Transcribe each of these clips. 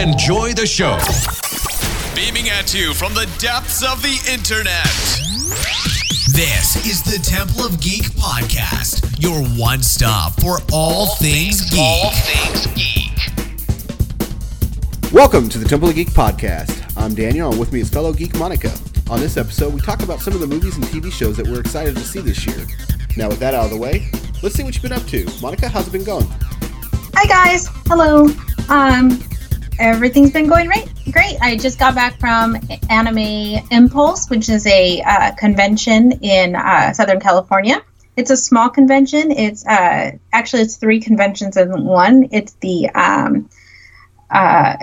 Enjoy the show. Beaming at you from the depths of the internet. This is the Temple of Geek podcast, your one stop for all, things, geek. All things geek. Welcome to the Temple of Geek podcast. I'm Daniel, and with me is fellow geek Monica. On this episode, we talk about some of the movies and TV shows that we're excited to see this year. Now, with that out of the way, let's see what you've been up to. Monica, how's it been going? Hi guys. Hello. Um, everything's been going great. Great. I just got back from Anime Impulse, which is a uh, convention in uh, Southern California. It's a small convention. It's uh, actually it's three conventions in one. It's the um, uh,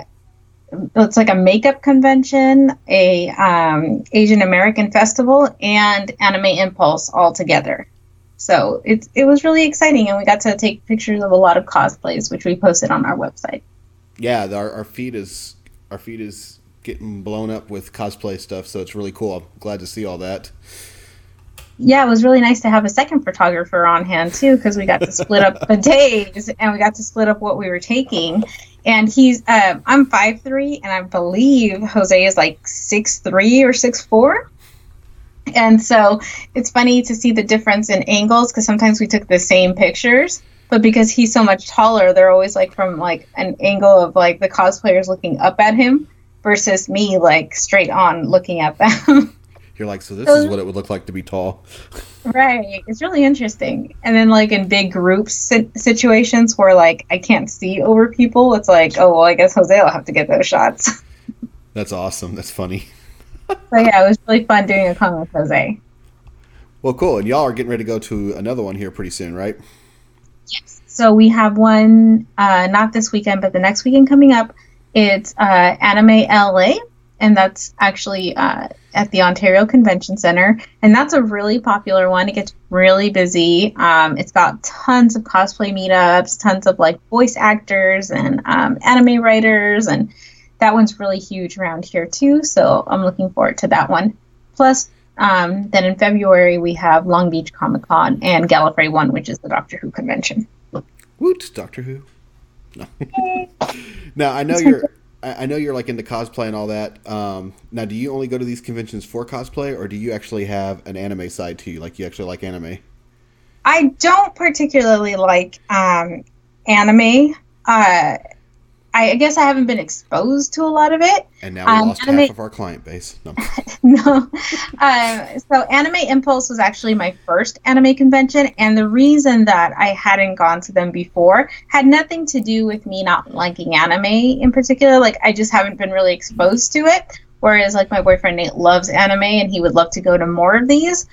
it's like a makeup convention, a um, Asian American festival, and Anime Impulse all together. So it's it was really exciting, and we got to take pictures of a lot of cosplays, which we posted on our website. Yeah, our, our feed is our feed is getting blown up with cosplay stuff, so it's really cool. I'm glad to see all that. Yeah, it was really nice to have a second photographer on hand too, because we got to split up the days and we got to split up what we were taking. And he's uh, I'm five three, and I believe Jose is like six three or six four. And so it's funny to see the difference in angles because sometimes we took the same pictures, but because he's so much taller, they're always like from like an angle of like the cosplayers looking up at him versus me like straight on looking at them. You're like, so this is what it would look like to be tall. right. It's really interesting. And then like in big group si- situations where like I can't see over people, it's like, oh well, I guess Jose will have to get those shots. That's awesome. That's funny. so yeah, it was really fun doing a con with Jose. Well, cool. And y'all are getting ready to go to another one here pretty soon, right? So we have one, uh, not this weekend, but the next weekend coming up. It's uh, Anime LA, and that's actually uh, at the Ontario Convention Center. And that's a really popular one. It gets really busy. Um, it's got tons of cosplay meetups, tons of like voice actors and um, anime writers, and that one's really huge around here too. So I'm looking forward to that one. Plus, um, then in February we have Long Beach Comic Con and Gallifrey One, which is the Doctor Who convention. Woot, Doctor Who. No. now I know you're. I I know you're like into cosplay and all that. Um, now, do you only go to these conventions for cosplay, or do you actually have an anime side to you? Like you actually like anime? I don't particularly like um, anime. Uh, I, I guess I haven't been exposed to a lot of it. And now we Um, lost anime- half of our client base. No. no. Um, so Anime Impulse was actually my first anime convention, and the reason that I hadn't gone to them before had nothing to do with me not liking anime in particular. Like I just haven't been really exposed to it. Whereas like my boyfriend Nate loves anime, and he would love to go to more of these.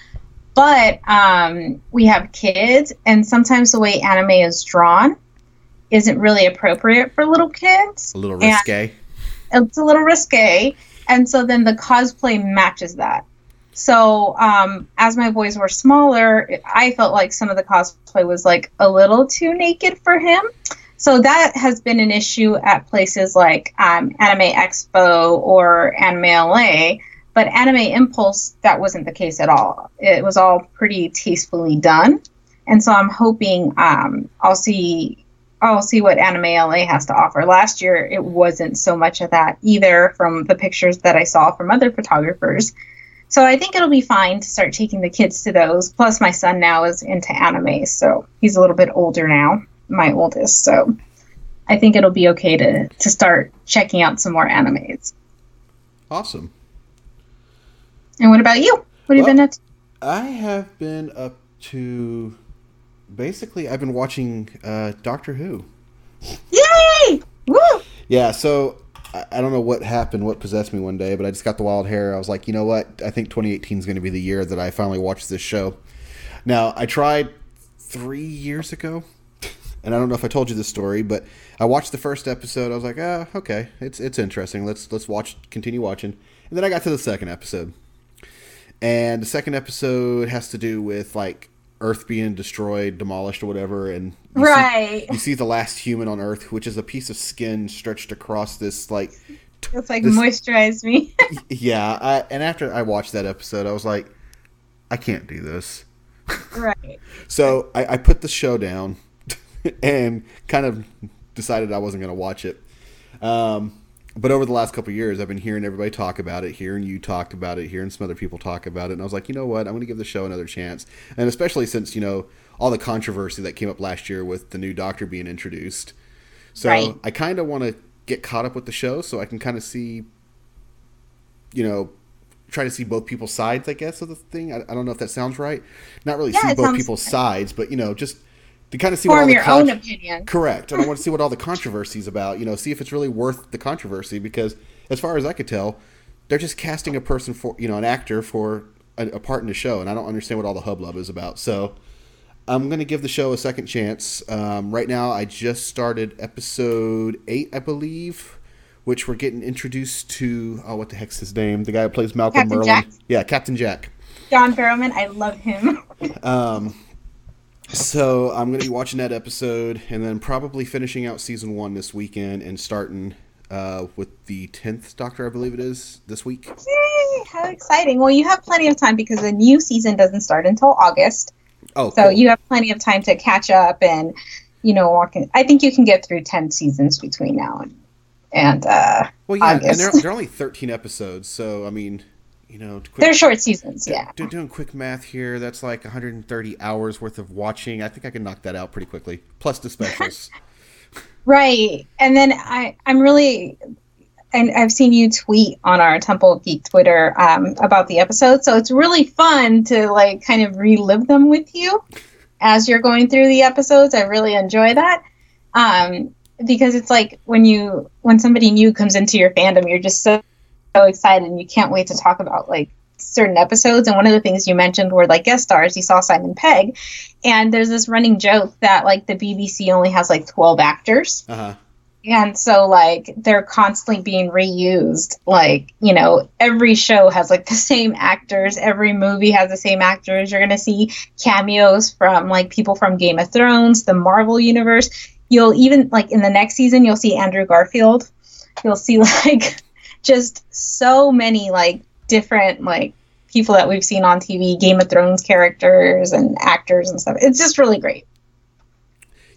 But um, we have kids, and sometimes the way anime is drawn isn't really appropriate for little kids. A little risque. it's a little risque. And so then the cosplay matches that. So um, as my boys were smaller i felt like some of the cosplay was like a little too naked for him. So that has been an issue at places like um, anime expo or anime la but anime impulse that wasn't the case at all. It was all pretty tastefully done. And so i'm hoping um, i'll see I'll see what Anime LA has to offer. Last year, it wasn't so much of that either from the pictures that I saw from other photographers. So I think it'll be fine to start taking the kids to those. Plus, my son now is into anime, so he's a little bit older now, my oldest. So I think it'll be okay to, to start checking out some more animes. Awesome. And what about you? What have you been up to? I have been up to. Basically, I've been watching uh, Doctor Who. Yay! Woo! Yeah, so I, I don't know what happened, what possessed me one day, but I just got the wild hair. I was like, you know what? I think 2018 is going to be the year that I finally watch this show. Now, I tried three years ago, and I don't know if I told you this story, but I watched the first episode. I was like, ah, okay, it's it's interesting. Let's let's watch, continue watching. And then I got to the second episode, and the second episode has to do with like Earth being destroyed, demolished, or whatever, and you see- Right. you see the last human on Earth, which is a piece of skin stretched across this like It's like This- moisturize me. yeah. I, and after I watched that episode, I was like, I can't do this. right. So I, I put the show down and kind of decided I wasn't going to watch it. Um, but over the last couple of years, I've been hearing everybody talk about it, hearing you talk about it, hearing some other people talk about it, and I was like, you know what, I'm going to give the show another chance, and especially since you know all the controversy that came up last year with the new Doctor being introduced, so Right. I kind of want to get caught up with the show so I can kind of see, you know. Try to see both people's sides, I guess, of the thing. I, I don't know if that sounds right. Not really Yeah, see both people's right. sides, but you know, just to kind of see what all Form the your con- own opinion. Correct. And I want to see what all the controversies about. You know, see if it's really worth the controversy because, as far as I could tell, they're just casting a person for you know an actor for a, a part in the show, and I don't understand what all the hubbub is about. So. I'm going to give the show a second chance. Um, right now, I just started episode eight, I believe, which we're getting introduced to. Oh, what the heck's his name? The guy who plays Malcolm Captain Merlin. Jack? Yeah, Captain Jack. John Barrowman, I love him. So I'm going to be watching that episode and then probably finishing out season one this weekend and starting uh, with the tenth Doctor, I believe it is, this week. Yay, how exciting. Well, you have plenty of time because the new season doesn't start until August. Oh, So cool. you have plenty of time to catch up and, you know, walk in. I think you can get through 10 seasons between now and, and uh, well, yeah, and August. they're, they're only 13 episodes, so I mean, you know, quick, they're short seasons, yeah. do- doing quick math here, that's like 130 hours worth of watching. I think I can knock that out pretty quickly, plus the specials. Right. And then I, I'm really, and I've seen you tweet on our Temple Geek Twitter um, about the episode. So it's really fun to like kind of relive them with you as you're going through the episodes. I really enjoy that. Um, because it's like when you, when somebody new comes into your fandom, you're just so, so excited and you can't wait to talk about like certain episodes. And one of the things you mentioned were like guest stars. You saw Simon Pegg. And there's this running joke that like the BBC only has like 12 actors. Uh huh. And so, like, they're constantly being reused. Like, you know, every show has like the same actors, every movie has the same actors. You're to see cameos from like people from Game of Thrones, the Marvel Universe. You'll even, like, in the next season, you'll see Andrew Garfield. You'll see, like, just so many, like, different, like, people that we've seen on TV, Game of Thrones characters and actors and stuff. It's just really great.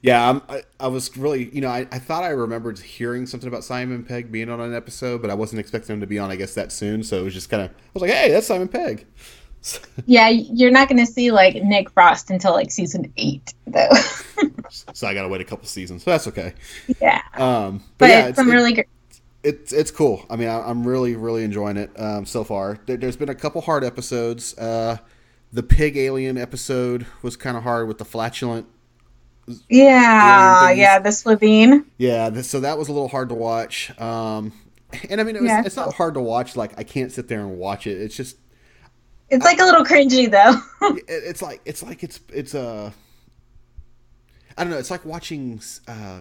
Yeah, I'm, I, I was really, you know, I, I thought I remembered hearing something about Simon Pegg being on an episode, but I wasn't expecting him to be on, I guess, that soon. So it was just kind of, I was like, hey, that's Simon Pegg. Yeah, you're not going to see like Nick Frost until like season eight, though. So I got to wait a couple seasons. So that's okay. yeah, Um, but, but yeah, some really great. It's it's cool. I mean, I, I'm really really enjoying it um, so far. There, there's been a couple hard episodes. Uh, the pig alien episode was kind of hard with the flatulent. Yeah, yeah, the Slitheen. Yeah, so that was a little hard to watch. Um, and I mean, it was, Yeah. it's not hard to watch. Like I can't sit there and watch it. It's just It's like a little cringy though. it, it's like it's like it's it's uh, I don't know. It's like watching uh,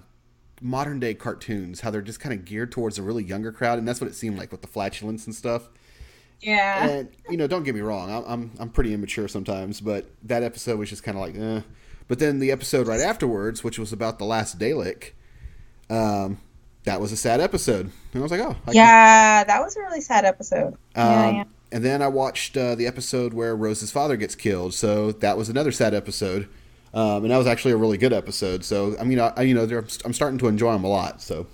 modern day cartoons. How they're just kind of geared towards a really younger crowd, and that's what it seemed like with the flatulence and stuff. yeah, And you know, don't get me wrong, I'm I'm, I'm pretty immature sometimes, but that episode was just kind of like, eh. But then the episode right afterwards, which was about the last Dalek, um, that was a sad episode, and I was like, oh, I can- yeah, that was a really sad episode. yeah, Um, yeah. And then I watched uh, the episode where Rose's father gets killed, so that was another sad episode, um, and that was actually a really good episode. So I mean, I, you know, I'm starting to enjoy them a lot. So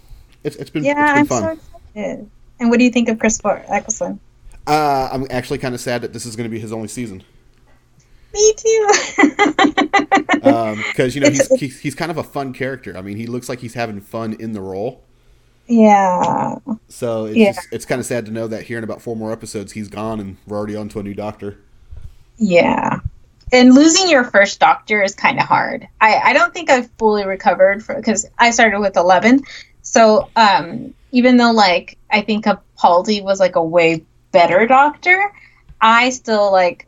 it's it's been Yeah, it's been I'm fun. so excited. And what do you think of Chris Eccleston? uh, I'm actually kind of sad that this is going to be his only season. Me too. because you know he's, he's he's kind of a fun character. I mean, he looks like he's having fun in the role. yeah, So it's Yeah. just, it's kind of sad to know that here in about four more episodes he's gone and we're already on to a new doctor. yeah. And losing your first doctor is kind of hard. I, I don't think I've fully recovered because I started with 11. So um, even though like I think Capaldi was like a way better doctor, I still like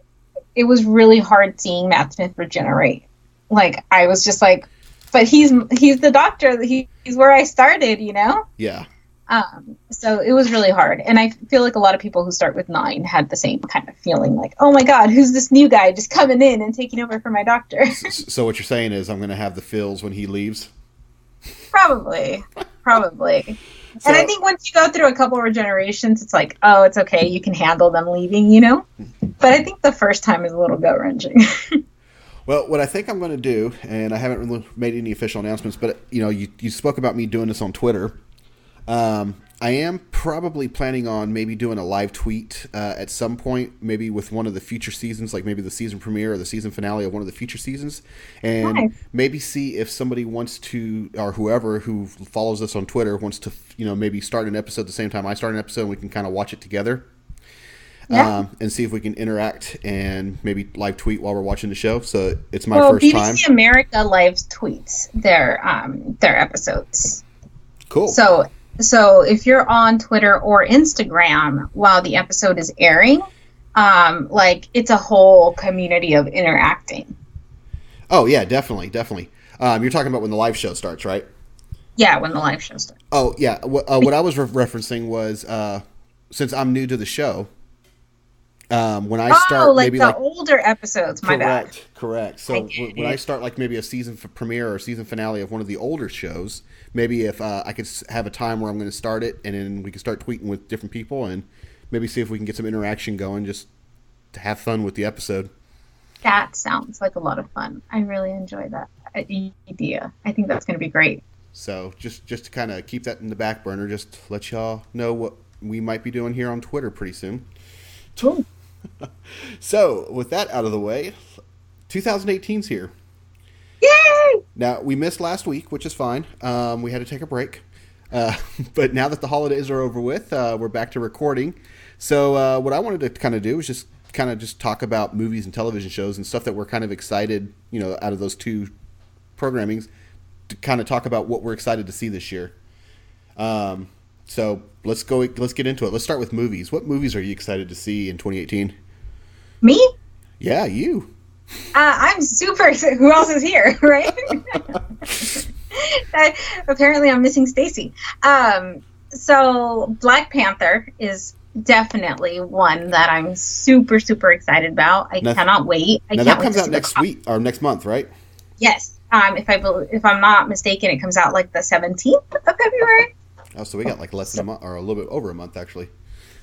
it was really hard seeing Matt Smith regenerate. Like I was just like, but he's he's the doctor. He, he's where I started, you know. Yeah, Um, so it was really hard, and I feel like a lot of people who start with nine had the same kind of feeling, like, "Oh my God, who's this new guy just coming in and taking over for my doctor?" So what you're saying is I'm going to have the fills when he leaves. probably, probably. So, and I think once you go through a couple of regenerations, it's like, oh, it's okay, you can handle them leaving, you know. But I think the first time is a little gut wrenching. well, what I think I'm going to do, and I haven't really made any official announcements, but you know, you you spoke about me doing this on Twitter. Um, I am probably planning on maybe doing a live tweet uh, at some point, maybe with one of the future seasons, like maybe the season premiere or the season finale of one of the future seasons, and Nice. maybe see if somebody wants to, or whoever who follows us on Twitter wants to, you know, maybe start an episode the same time I start an episode, and we can kind of watch it together. Yeah. Um, and see if we can interact and maybe live tweet while we're watching the show. So it's my well, first BBC time. America live tweets their um their episodes. Cool. So so if you're on Twitter or Instagram while the episode is airing, um, like it's a whole community of interacting. oh yeah, definitely, definitely. Um, you're talking about when the live show starts, right? Yeah, when the live show starts. Oh yeah, what, uh, what I was re- referencing was uh, since I'm new to the show, um, when I start oh, like maybe the like older episodes. My bad. correct, correct. So I when I start like maybe a season premiere or season finale of one of the older shows, maybe if uh, I could have a time where I'm going to start it, and then we can start tweeting with different people, and maybe see if we can get some interaction going, just to have fun with the episode. That sounds like a lot of fun. I really enjoy that idea. I think that's going to be great. So just just to kind of keep that in the back burner, just let y'all know what we might be doing here on Twitter pretty soon. Cool. So with that out of the way, 2018's here. Yay! Now we missed last week, which is fine. Um, we had to take a break, uh, but now that the holidays are over with, uh, we're back to recording. So uh, what I wanted to kind of do is just kind of just talk about movies and television shows and stuff that we're kind of excited, you know, out of those two programmings, to kind of talk about what we're excited to see this year. Um, so let's go. Let's get into it. Let's start with movies. What movies are you excited to see in 2018? Me? Yeah, you. Uh, I'm super. Who else is here, right? I, apparently, I'm missing Stacy. Um, so, Black Panther is definitely one that I'm super, super excited about. I Now- cannot wait. I now can't that comes out next week or next month, right? Yes. Um, if I bel if I'm not mistaken, it comes out like the 17th of February. Oh, so we got like less than a month or a little bit over a month actually.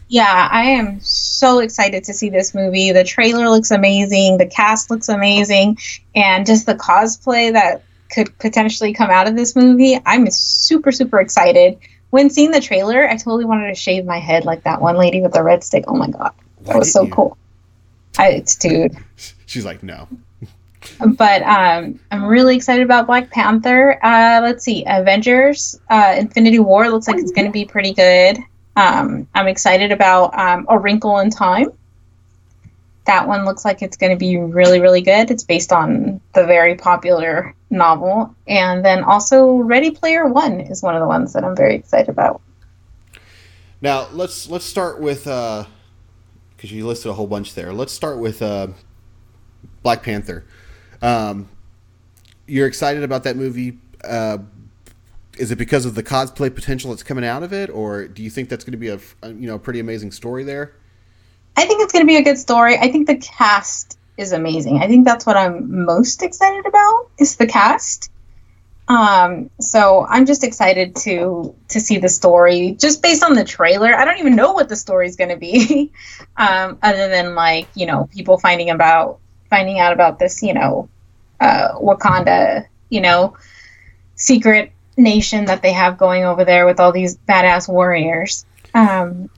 Yeah, I am so excited to see this movie. The trailer looks amazing, the cast looks amazing, and just the cosplay that could potentially come out of this movie. I'm super, super excited. When seeing the trailer, I totally wanted to shave my head like that one lady with the red stick. Oh my god, Why that was so you? cool. I, it's dude. She's like, no. But um, I'm really excited about Black Panther. Uh, let's see, Avengers, uh, Infinity War looks like it's going to be pretty good. Um, I'm excited about um, A Wrinkle in Time. That one looks like it's going to be really, really good. It's based on the very popular novel. And then also Ready Player One is one of the ones that I'm very excited about. Now let's let's start with because you listed a whole bunch there. Let's start with uh, Black Panther. Um, you're excited about that movie. Uh, is it because of the cosplay potential that's coming out of it, or do you think that's going to be a, a you know pretty amazing story there? I think it's going to be a good story. I think the cast is amazing. I think that's what I'm most excited about is the cast. Um, so I'm just excited to to see the story just based on the trailer. I don't even know what the story is going to be, um, other than like you know people finding about finding out about this you know uh, Wakanda you know secret nation that they have going over there with all these badass warriors. Um,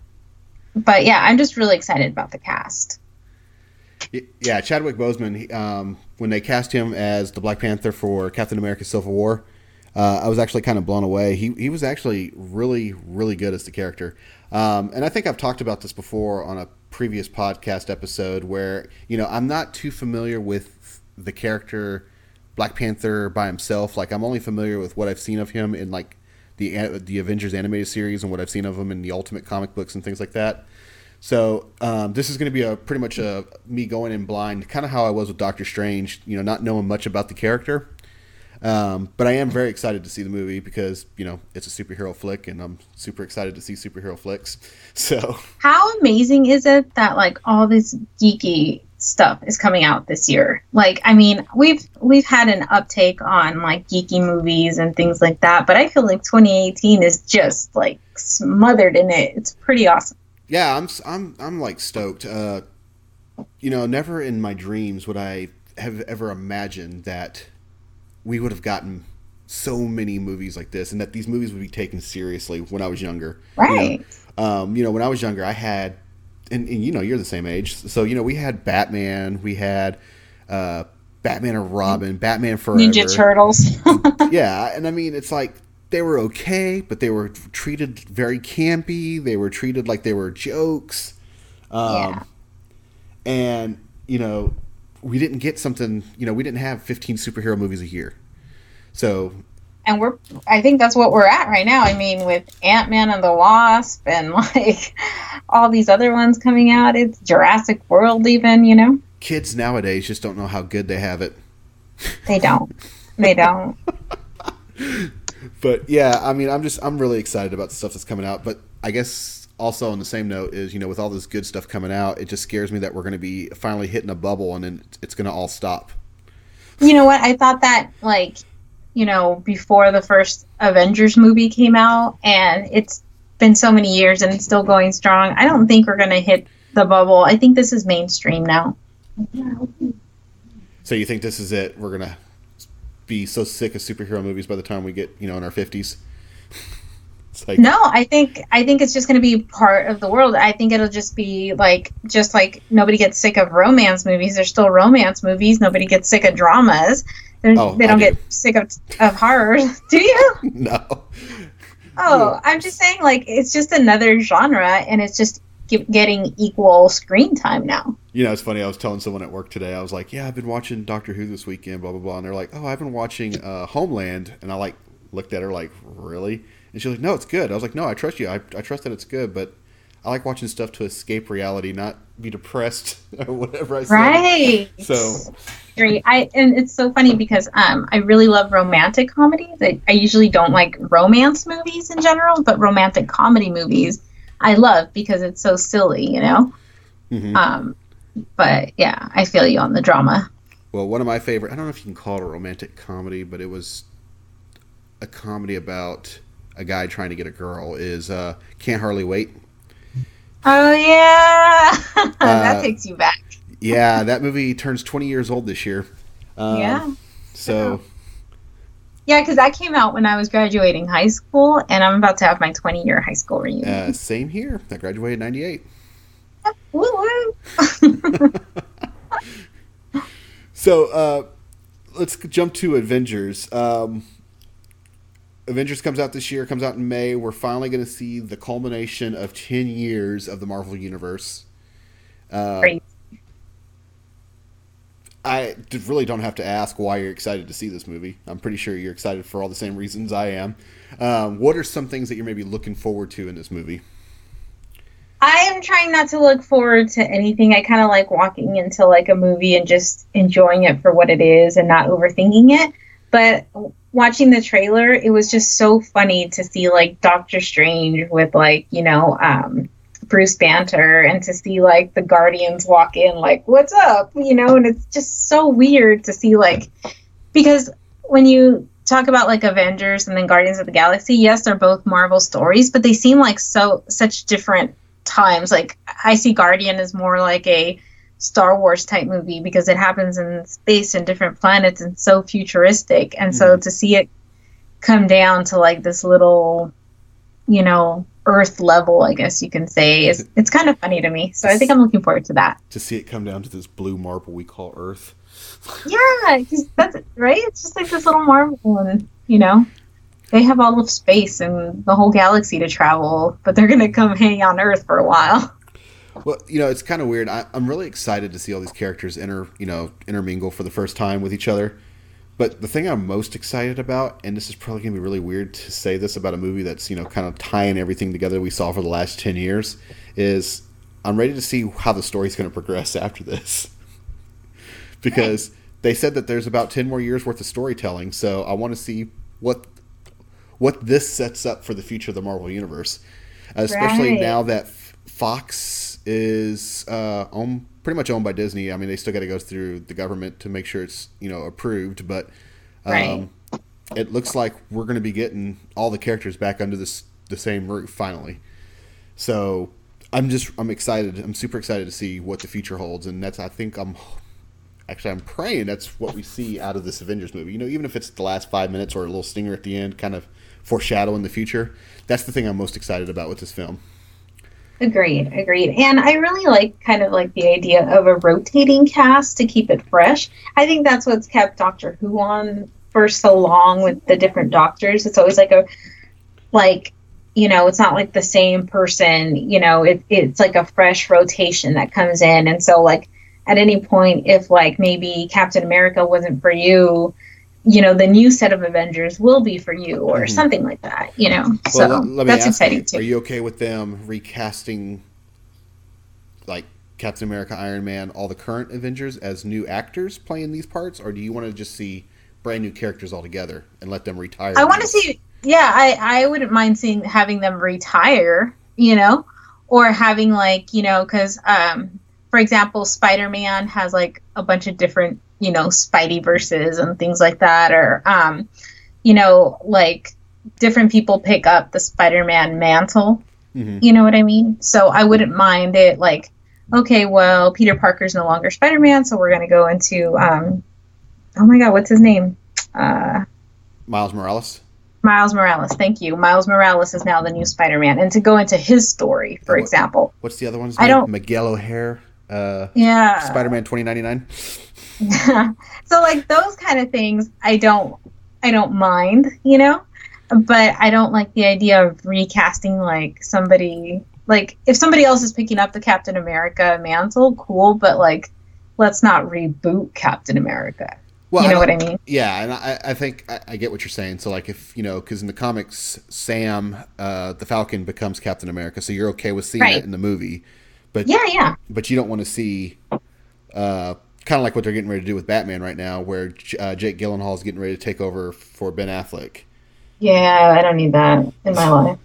but yeah, I'm just really excited about the cast. Yeah, Chadwick Boseman. Um, when they cast him as the Black Panther for Captain America: Civil War, uh, I was actually kind of blown away. He he was actually really really good as the character. Um, and I think I've talked about this before on a previous podcast episode where you know I'm not too familiar with the character Black Panther by himself. Like I'm only familiar with what I've seen of him in like the the Avengers animated series and what I've seen of him in the Ultimate comic books and things like that. So um, this is going to be a pretty much a me going in blind, kind of how I was with Doctor Strange. You know, not knowing much about the character. Um, but I am very excited to see the movie because you know it's a superhero flick, and I'm super excited to see superhero flicks. So How amazing is it that like all this geeky stuff is coming out this year? Like, I mean, we've we've had an uptake on like geeky movies and things like that, but I feel like 2018 is just like smothered in it. It's pretty awesome. yeah, I'm I'm I'm like stoked. Uh, you know, never in my dreams would I have ever imagined that we would have gotten so many movies like this, and that these movies would be taken seriously when I was younger. You know, Right. um, you know, when I was younger, I had, and, and you know, you're the same age, so you know, we had Batman, we had uh, Batman and Robin, Batman Forever, Ninja Turtles. yeah, and I mean, it's like they were okay, but they were treated very campy. They were treated like they were jokes, um, yeah. and you know, we didn't get something. You know, we didn't have 15 superhero movies a year, so And we're I think that's what we're at right now. I mean, with Ant Man and the Wasp and like all these other ones coming out, it's Jurassic World even, you know? kids nowadays just don't know how good they have it. They don't. They don't. but yeah, I mean, I'm just I'm really excited about the stuff that's coming out. But I guess also on the same note is you know with all this good stuff coming out it just scares me that we're going to be finally hitting a bubble and then it's going to all stop. You know what? I thought that like you know before the first avengers movie came out and it's been so many years and it's still going strong i don't think we're going to hit the bubble. I think this is mainstream now. So you think this is it? We're going to be so sick of superhero movies by the time we get you know in our 50s like No, I think I think it's just going to be part of the world. I think it'll just be like just like nobody gets sick of romance movies. There's still romance movies. Nobody gets sick of dramas. Oh, they don't do. get sick of of horror. Do you? no. Oh, I'm just saying like it's just another genre, and it's just getting equal screen time now. You know, it's funny. I was telling someone at work today. I was like, "Yeah, I've been watching Doctor Who this weekend." Blah blah blah. And they're like, "Oh, I've been watching uh, Homeland." And I like looked at her like, "Really?" And she's like, "No, it's good." I was like, "No, I trust you. I, I trust that it's good, but I like watching stuff to escape reality, not be depressed or whatever I said." Right. So Great. I and it's so funny because um I really love romantic comedies. I, I usually don't like romance movies in general, but romantic comedy movies I love because it's so silly, you know. Mhm. Um, but yeah, I feel you on the drama. Well, one of my favorite, I don't know if you can call it a romantic comedy, but it was a comedy about a guy trying to get a girl, is uh, Can't Hardly Wait. Oh yeah, Uh, that takes you back. Yeah, that movie turns 20 years old this year. Um, yeah, So, yeah, because that came out when I was graduating high school, and I'm about to have my 20 year high school reunion. uh, same here. I graduated in 98. Woo woo. So, uh, let's jump to Avengers. Um, Avengers comes out this year, comes out in May. We're finally going to see the culmination of 10 years of the Marvel Universe. Uh, Great. I really don't have to ask why you're excited to see this movie. I'm pretty sure you're excited for all the same reasons I am. Um, what are some things that you're maybe looking forward to in this movie? I am trying not to look forward to anything. I kind of like walking into like a movie and just enjoying it for what it is and not overthinking it. But watching the trailer, it was just so funny to see like Doctor Strange with like, you know, um, Bruce Banner and to see like the Guardians walk in like, what's up? You know, and it's just so weird to see like, because when you talk about like Avengers and then Guardians of the Galaxy, yes, they're both Marvel stories, but they seem like so such different times. Like I see Guardian as more like a Star Wars type movie because it happens in space and different planets and so futuristic. And so mm-hmm. to see it come down to like this little, you know, Earth level, I guess you can say, is it's kind of funny to me. So I think I'm looking forward to that. To see it come down to this blue marble we call Earth. yeah, that's right. It's just like this little marble, and you know, they have all of space and the whole galaxy to travel, but they're gonna come hang on Earth for a while. Well, you know, it's kind of weird. I, I'm really excited to see all these characters inter, you know, intermingle for the first time with each other. But the thing I'm most excited about, and this is probably gonna be really weird to say this about a movie that's you know kind of tying everything together we saw for the last ten years, is I'm ready to see how the story's gonna progress after this. because they said that there's about ten more years worth of storytelling, so I want to see what what this sets up for the future of the Marvel universe, especially Right. now that Fox is uh, owned, pretty much owned by Disney. I mean, they still got to go through the government to make sure it's you know approved, but um, Right. it looks like we're going to be getting all the characters back under this the same roof finally. So I'm just I'm excited. I'm super excited to see what the future holds, and that's I think I'm actually, I'm praying that's what we see out of this Avengers movie. You know, even if it's the last five minutes or a little stinger at the end, kind of foreshadowing the future. That's the thing I'm most excited about with this film. Agreed, agreed. And I really like kind of like the idea of a rotating cast to keep it fresh. I think that's what's kept Doctor Who on for so long with the different doctors. It's always like a like you know, it's not like the same person, you know, it, it's like a fresh rotation that comes in. And so like at any point if like maybe Captain America wasn't for you, you know, the new set of Avengers will be for you or Mhm. something like that, you know. Well, so let, let me that's ask exciting you, too. Are you okay with them recasting, like Captain America, Iron Man, all the current Avengers as new actors playing these parts, or do you want to just see brand new characters altogether and let them retire? I want to see. Yeah, I I wouldn't mind seeing having them retire. You know, or having like you know, because um, for example, Spider Man has like a bunch of different you know Spidey verses and things like that, or um, you know, like different people pick up the Spider Man mantle. Mhm. You know what I mean? So I wouldn't mind it like. Okay, well, Peter Parker's no longer Spider Man, so we're gonna go into um, oh my god, what's his name? Uh, Miles Morales. Miles Morales. Thank you. Miles Morales is now the new Spider-Man, and to go into his story, for What- example. What's the other one's I don't- Miguel O'Hara. Uh, Yeah. Spider-Man 2099. so like those kind of things, I don't, I don't mind, you know, but I don't like the idea of recasting like somebody. Like if somebody else is picking up the Captain America mantle, cool, but like let's not reboot Captain America. Well, you know what I mean? Yeah, and I, I think I, I get what you're saying. So, like, if you know, because in the comics, Sam, uh, the Falcon, becomes Captain America, so you're okay with seeing Right. that in the movie, but Yeah, yeah. but you don't want to see, uh, kind of like what they're getting ready to do with Batman right now, where uh, Jake Gyllenhaal is getting ready to take over for Ben Affleck. Yeah, I don't need that in my life.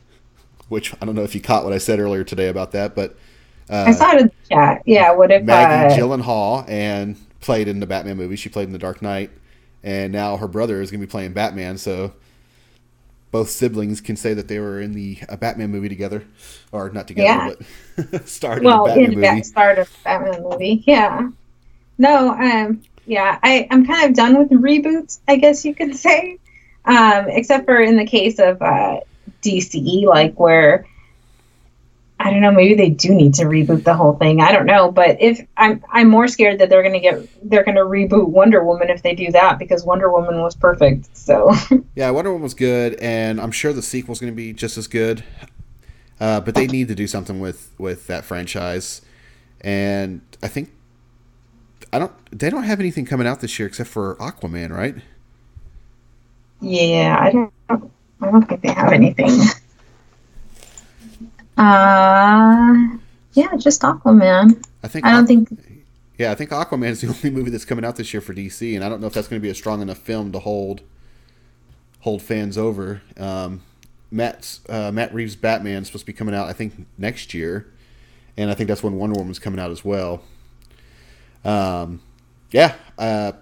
Which I don't know if you caught what I said earlier today about that, but I saw it in the chat. Yeah, what if Maggie uh, Gyllenhaal and played in the Batman movie. She played in The Dark Knight, and now her brother is going to be playing Batman. So both siblings can say that they were in the a Batman movie together, or not together, Yeah. but starred well in a Batman in movie. the start of Batman movie. Yeah. No, um, yeah, I I'm kind of done with reboots, I guess you could say, um, except for in the case of uh, DCE, like where. I don't know. Maybe they do need to reboot the whole thing. I don't know, but if I'm, I'm more scared that they're gonna get, they're gonna reboot Wonder Woman if they do that because Wonder Woman was perfect. So Yeah, Wonder Woman was good, and I'm sure the sequel's to be just as good. Uh, but they need to do something with with that franchise, and I think I don't. They don't have anything coming out this year except for Aquaman, right? Yeah, I don't. I don't think they have anything. Uh, yeah, just Aquaman. I think. I don't Aqu- think. Yeah, I think Aquaman is the only movie that's coming out this year for DC, and I don't know if that's going to be a strong enough film to hold hold fans over. Um, Matt's uh, Matt Reeves' Batman is supposed to be coming out, I think, next year, and I think that's when Wonder Woman's coming out as well. Um, yeah, uh,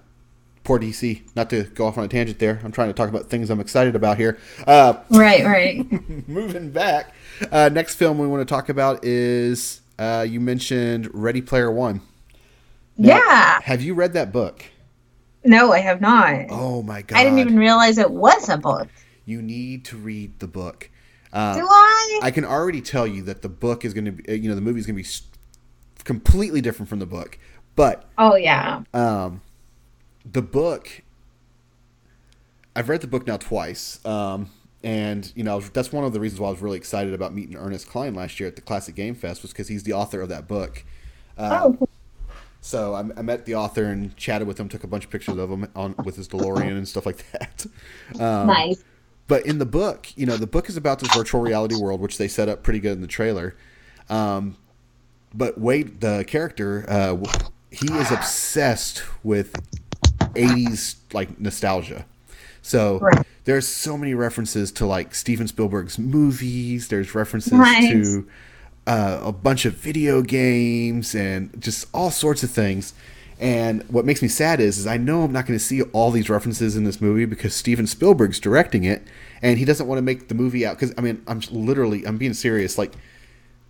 poor DC. Not to go off on a tangent there. I'm trying to talk about things I'm excited about here. Uh, Right, right. moving back, uh, next film we want to talk about is uh, you mentioned Ready Player One. Now, yeah. Have you read that book? No, I have not. Oh my god! I didn't even realize it was a book. You need to read the book. Uh, Do I? I can already tell you that the book is going to be, uh, you know, the movie is going to be completely different from the book. But Oh yeah. um, the book, I've read the book now twice, um, and you know that's one of the reasons why I was really excited about meeting Ernest Cline last year at the Classic Game Fest was because he's the author of that book. Um, Oh, So I, I met the author and chatted with him, took a bunch of pictures of him on with his DeLorean and stuff like that. Um, nice. But in the book, you know, the book is about this virtual reality world, which they set up pretty good in the trailer. Um, but Wade, the character, uh, he is obsessed with 80s like nostalgia. So Right. there's so many references to like Steven Spielberg's movies. There's references Nice. to uh, a bunch of video games and just all sorts of things. And what makes me sad is, is I know I'm not going to see all these references in this movie because Steven Spielberg's directing it, and he doesn't want to make the movie out. Because I mean, I'm literally, I'm being serious. Like,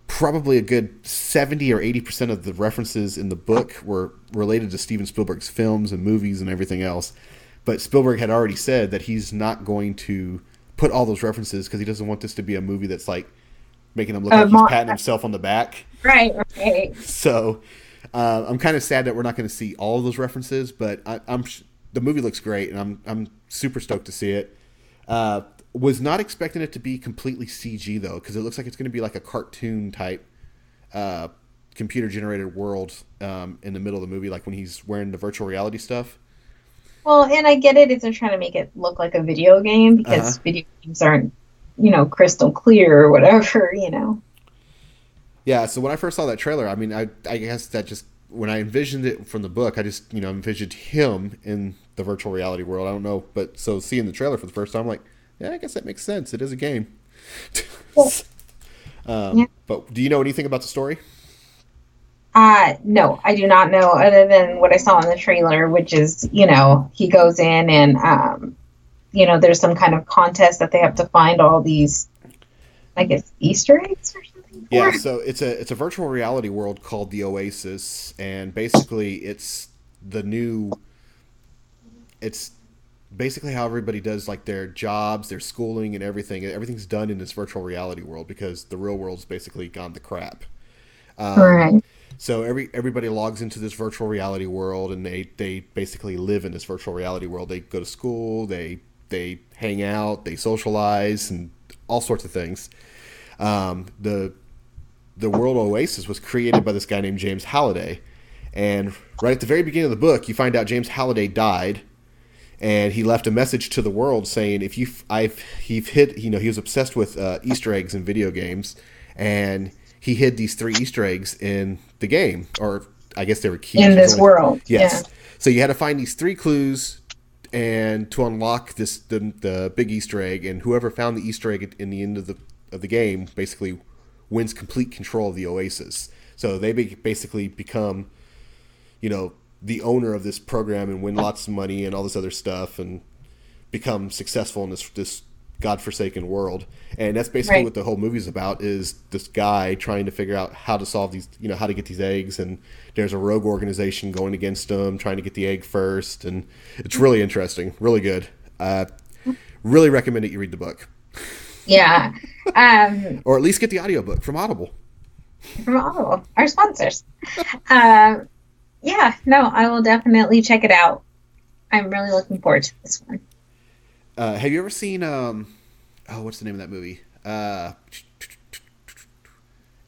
probably a good 70 or 80% of the references in the book were related to Steven Spielberg's films and movies and everything else. But Spielberg had already said that he's not going to put all those references because he doesn't want this to be a movie that's like making him look Uh, like he's patting himself on the back. Right, right. So uh, I'm kind of sad that we're not going to see all of those references, but I, I'm sh- the movie looks great, and I'm I'm super stoked to see it. Uh, was not expecting it to be completely CG though, because it looks like it's going to be like a cartoon type uh, computer generated world um, in the middle of the movie, like when he's wearing the virtual reality stuff. Well, and I get it if they're trying to make it look like a video game because Uh-huh. video games aren't, you know, crystal clear or whatever, you know. Yeah, so when I first saw that trailer, I mean, I I guess that just when I envisioned it from the book, I just you know envisioned him in the virtual reality world. I don't know, but so seeing the trailer for the first time, I'm like, yeah, I guess that makes sense. It is a game. um, Yeah. But do you know anything about the story? Uh, no, I do not know other than what I saw in the trailer, which is, you know, he goes in and, um, you know, there's some kind of contest that they have to find all these, I guess, Easter eggs or something. for. Yeah, so it's a it's a virtual reality world called the Oasis, and basically it's the new. It's basically how everybody does like their jobs, their schooling, and everything. Everything's done in this virtual reality world because the real world's basically gone to crap. Um, Right. So every everybody logs into this virtual reality world, and they they basically live in this virtual reality world. They go to school, they they hang out, they socialize, and all sorts of things. Um, the the world Oasis was created by this guy named James Halliday, and right at the very beginning of the book, you find out James Halliday died, and he left a message to the world saying, "If you, I've, he hid, you know, he was obsessed with uh, Easter eggs in video games, and he hid these three Easter eggs in the game, or I guess they were keys. In this only- world, Yes. yeah. So you had to find these three clues, and to unlock this the, the big Easter egg, and whoever found the Easter egg in the end of the of the game basically wins complete control of the Oasis. So they basically become, you know, the owner of this program and win lots of money and all this other stuff, and become successful in this this godforsaken world. And that's basically Right. what the whole movie's about: is this guy trying to figure out how to solve these, you know, how to get these eggs. And there's a rogue organization going against him, trying to get the egg first, and it's really interesting, really good. Uh, really recommend that you read the book, Yeah. Um, or at least get the audiobook from Audible. from Audible, our sponsors. um, yeah, no, I will definitely check it out. I'm really looking forward to this one. Uh, have you ever seen um, oh, what's the name of that movie? Uh,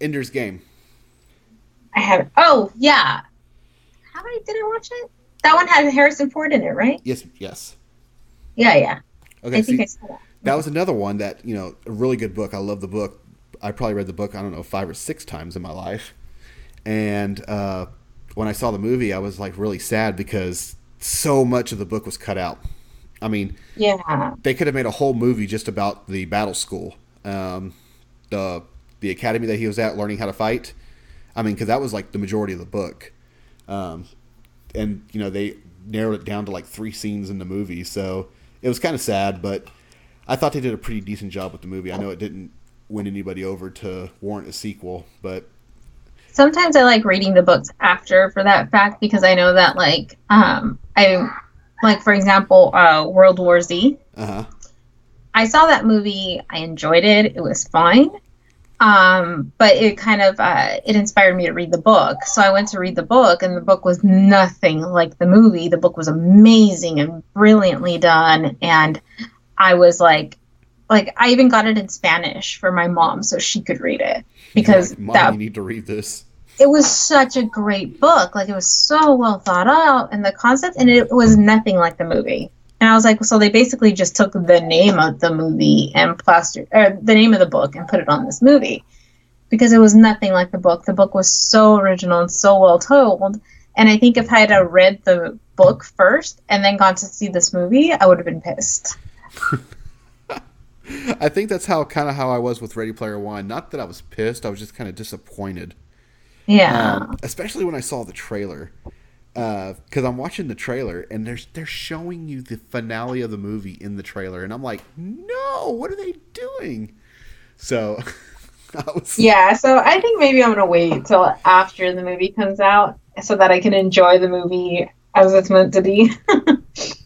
Ender's Game. I have. Oh, yeah. How many did I watch it? That one had Harrison Ford in it, right? Yes, yes. Yeah, yeah. Okay, I think I saw that. that was another one that you know, a really good book. I love the book. I probably read the book I don't know five or six times in my life, and uh, when I saw the movie, I was like really sad because so much of the book was cut out. I mean, Yeah. they could have made a whole movie just about the battle school, um, the the academy that he was at, learning how to fight. I mean, because that was like the majority of the book, um, and you know they narrowed it down to like three scenes in the movie, so it was kind of sad. But I thought they did a pretty decent job with the movie. I know it didn't win anybody over to warrant a sequel, but Sometimes I like reading the books after for that fact because I know that like um I like for example uh World War Z. uh huh. I saw that movie. I enjoyed it. It was fine. Um, but it kind of uh, it inspired me to read the book. So I went to read the book, and the book was nothing like the movie. The book was amazing and brilliantly done, and I was like, like I even got it in Spanish for my mom so she could read it because like, Mom, that you need to read this. it was such a great book. Like it was so well thought out and the concept, and it was nothing like the movie. And I was like, so they basically just took the name of the movie and plastered, or the name of the book and put it on this movie because it was nothing like the book. The book was so original and so well told. And I think if I had read the book first and then gone to see this movie, I would have been pissed. I think that's how kind of how I was with Ready Player One. Not that I was pissed, I was just kind of disappointed. Yeah. um, especially when I saw the trailer. Because I'm watching the trailer and they're they're showing you the finale of the movie in the trailer, and I'm like, no, what are they doing? So was- Yeah, so I think maybe I'm gonna wait till after the movie comes out so that I can enjoy the movie as it's meant to be.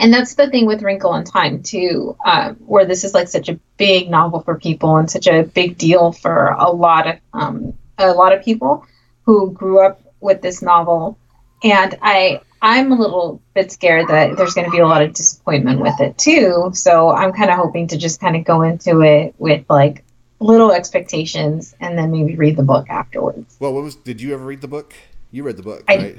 and that's the thing with Wrinkle in Time too, um, where this is like such a big novel for people and such a big deal for a lot of um, a lot of people who grew up with this novel. And I I'm a little bit scared that there's going to be a lot of disappointment with it too. So I'm kind of hoping to just kind of go into it with like little expectations and then maybe read the book afterwards. Well, what was? Did you ever read the book? You read the book, I- right?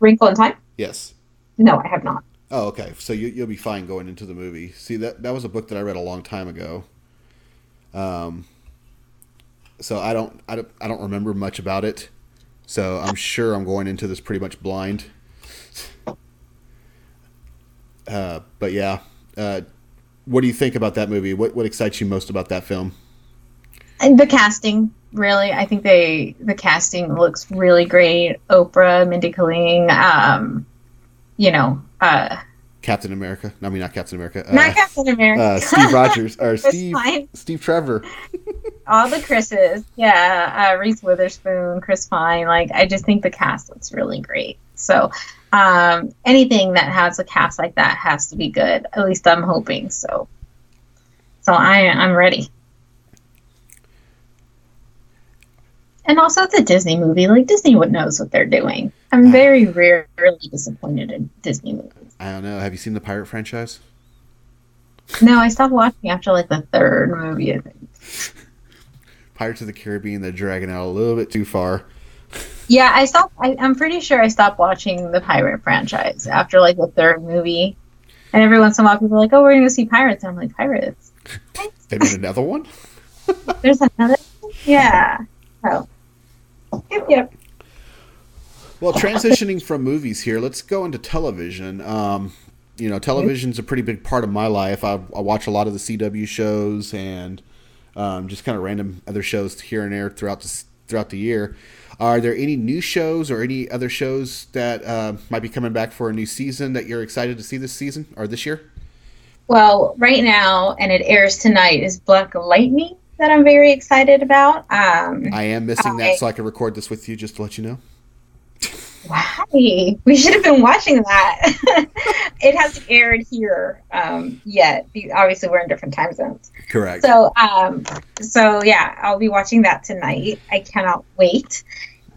Wrinkle in Time? Yes. No, I have not. Oh, okay. So you, you'll be fine going into the movie. See that that was a book that I read a long time ago. Um. So I don't I don't I don't remember much about it. So I'm sure I'm going into this pretty much blind. Uh, but yeah. Uh, what do you think about that movie? What what excites you most about that film? And the casting, really, I think they the casting looks really great. Oprah, Mindy Kaling, um, you know, uh, Captain America. No, I mean, not Captain America. Uh, not Captain America. uh, Steve Rogers or Steve. Steve Trevor. all the Chris's, yeah, uh, Reese Witherspoon, Chris Pine. Like, I just think the cast looks really great. So, um, anything that has a cast like that has to be good. At least I'm hoping so. So I, I'm ready. And also, it's a Disney movie. Like Disney would knows what they're doing. I'm very rarely disappointed in Disney movies. I don't know. Have you seen the pirate franchise? No, I stopped watching after like the third movie. I think. Pirates of the Caribbean, they're dragging out a little bit too far. Yeah, I stopped. I, I'm pretty sure I stopped watching the pirate franchise after like the third movie. And every once in a while, people are like, "Oh, we're gonna see pirates." And I'm like, "Pirates? They made another one. There's another." One? Yeah. So. Yep. Yep. Well, transitioning from movies here, let's go into television. Um, you know, television's a pretty big part of my life. I, I watch a lot of the CW shows and um, just kind of random other shows here and there throughout the throughout the year. Are there any new shows or any other shows that uh, might be coming back for a new season that you're excited to see this season or this year? Well, right now, and it airs tonight, is Black Lightning that I'm very excited about. Um, I am missing I- that, so I can record this with you just to let you know. Why? We should have been watching that. it hasn't aired here um, yet. Obviously, we're in different time zones. Correct. So, um, so yeah, I'll be watching that tonight. I cannot wait,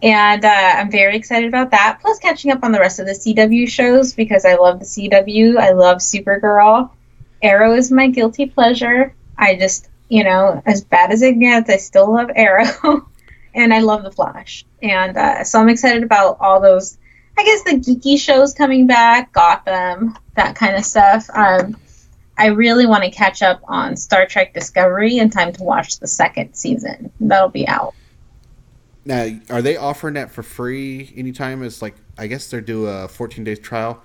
and uh, I'm very excited about that. Plus, catching up on the rest of the CW shows because I love the CW. I love Supergirl. Arrow is my guilty pleasure. I just, you know, as bad as it gets, I still love Arrow, and I love the Flash. And uh, so I'm excited about all those. I guess the geeky shows coming back, Gotham, that kind of stuff. Um, I really want to catch up on Star Trek Discovery in time to watch the second season. That'll be out. Now, are they offering that for free anytime? It's like I guess they're do a 14 days trial.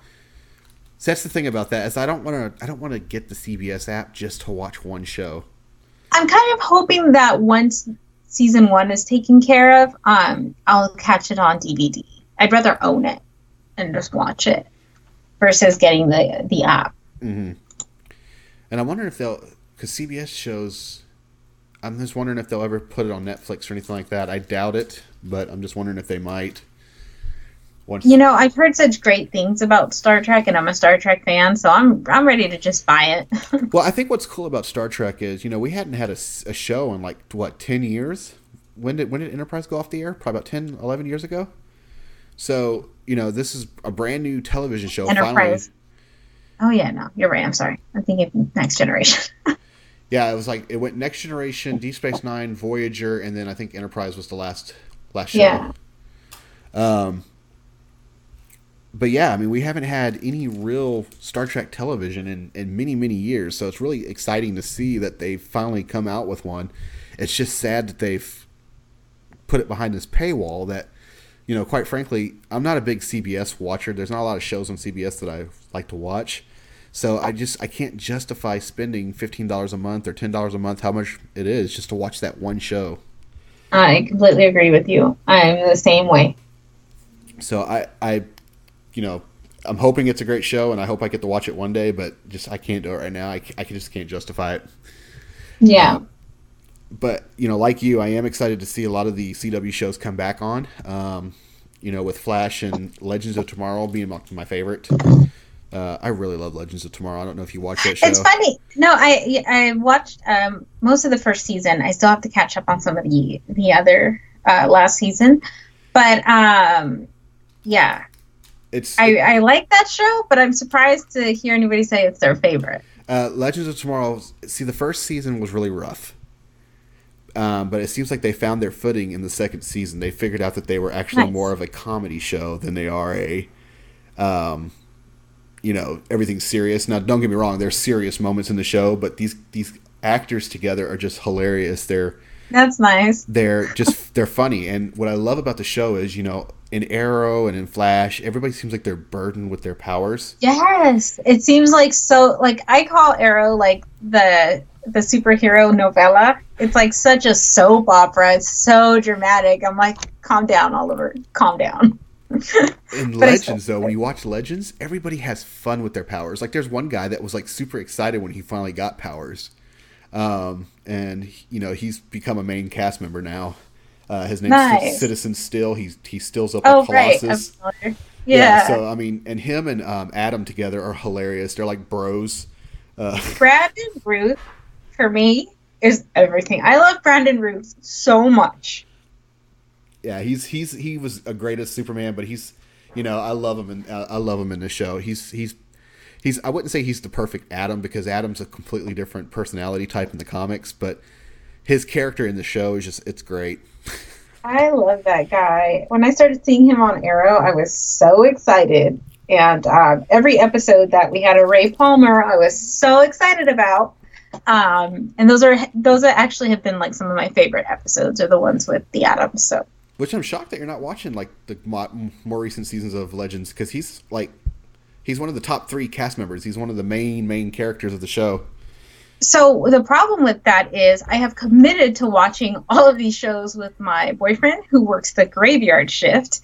So that's the thing about that is I don't want to I don't want to get the CBS app just to watch one show. I'm kind of hoping that once season one is taken care of, um, I'll catch it on DVD. I'd rather own it and just watch it versus getting the the app. Mm-hmm. And I wonder if they'll because CBS shows. I'm just wondering if they'll ever put it on Netflix or anything like that. I doubt it, but I'm just wondering if they might. Once You know, I've heard such great things about Star Trek, and I'm a Star Trek fan, so I'm I'm ready to just buy it. Well, I think what's cool about Star Trek is, you know, we hadn't had a show in like what ten years. When did when did Enterprise go off the air? Probably about 10, 11 years ago. So you know, this is a brand new television show. Enterprise. Oh yeah, no, you're right. I'm sorry. I'm thinking Next Generation. Yeah, it was like it went Next Generation, Deep Space Nine, Voyager, and then I think Enterprise was the last last show. Yeah. Um, But yeah, I mean, we haven't had any real Star Trek television in, in many, many years. So it's really exciting to see that they've finally come out with one. It's just sad that they've put it behind this paywall that, you know, quite frankly, I'm not a big CBS watcher. There's not a lot of shows on CBS that I like to watch. So I just I can't justify spending fifteen dollars a month or ten dollars a month, how much it is, just to watch that one show. I completely agree with you. I'm the same way. So I, I, you know, I'm hoping it's a great show, and I hope I get to watch it one day. But just I can't do it right now. I, I just can't justify it. Yeah. but you know, like you, I am excited to see a lot of the CW shows come back on. Um, you know, with Flash and Legends of Tomorrow being my, my favorite. Uh, I really love Legends of Tomorrow. I don't know if you watch that show. It's funny. No, I I watched um, most of the first season. I still have to catch up on some of the the other uh, last season, but um, yeah, It's I, I like that show. But I'm surprised to hear anybody say it's their favorite. Uh, Legends of Tomorrow. See, the first season was really rough, um, but it seems like they found their footing in the second season. They figured out that they were actually Nice. more of a comedy show than they are a, um, you know, everything's serious. Now, don't get me wrong. There's serious moments in the show, but these these actors together are just hilarious. They're That's nice. they're just they're funny and what i love about the show is you know in arrow and in flash everybody seems like they're burdened with their powers Yes, it seems like so. Like I call Arrow like the the superhero novella. It's like such a soap opera. It's so dramatic. I'm like, calm down, Oliver. Calm down. in legends though when you watch legends everybody has fun with their powers like there's one guy that was like super excited when he finally got powers um, and you know he's become a main cast member now uh, his name's Nice. Citizen Steel he's he stills up Oh like right, colossus I'm. Yeah. so i mean and him and um, adam together are hilarious they're like bros uh, Brandon Routh for me is everything. I love Brandon Routh so much. yeah, he's he's he was a greatest Superman, but he's you know I love him and I love him in the show. He's he's he's I wouldn't say he's the perfect Adam because Adam's a completely different personality type in the comics, but his character in the show is just it's great. I love that guy. When I started seeing him on Arrow, I was so excited. And um, every episode that we had a Ray Palmer, I was so excited about. Um, and those are those are actually have been like some of my favorite episodes are the ones with the Adam. So Which I'm shocked that you're not watching like the more recent seasons of Legends because he's like he's one of the top three cast members. He's one of the main main characters of the show. so the problem with that is I have committed to watching all of these shows with my boyfriend who works the graveyard shift.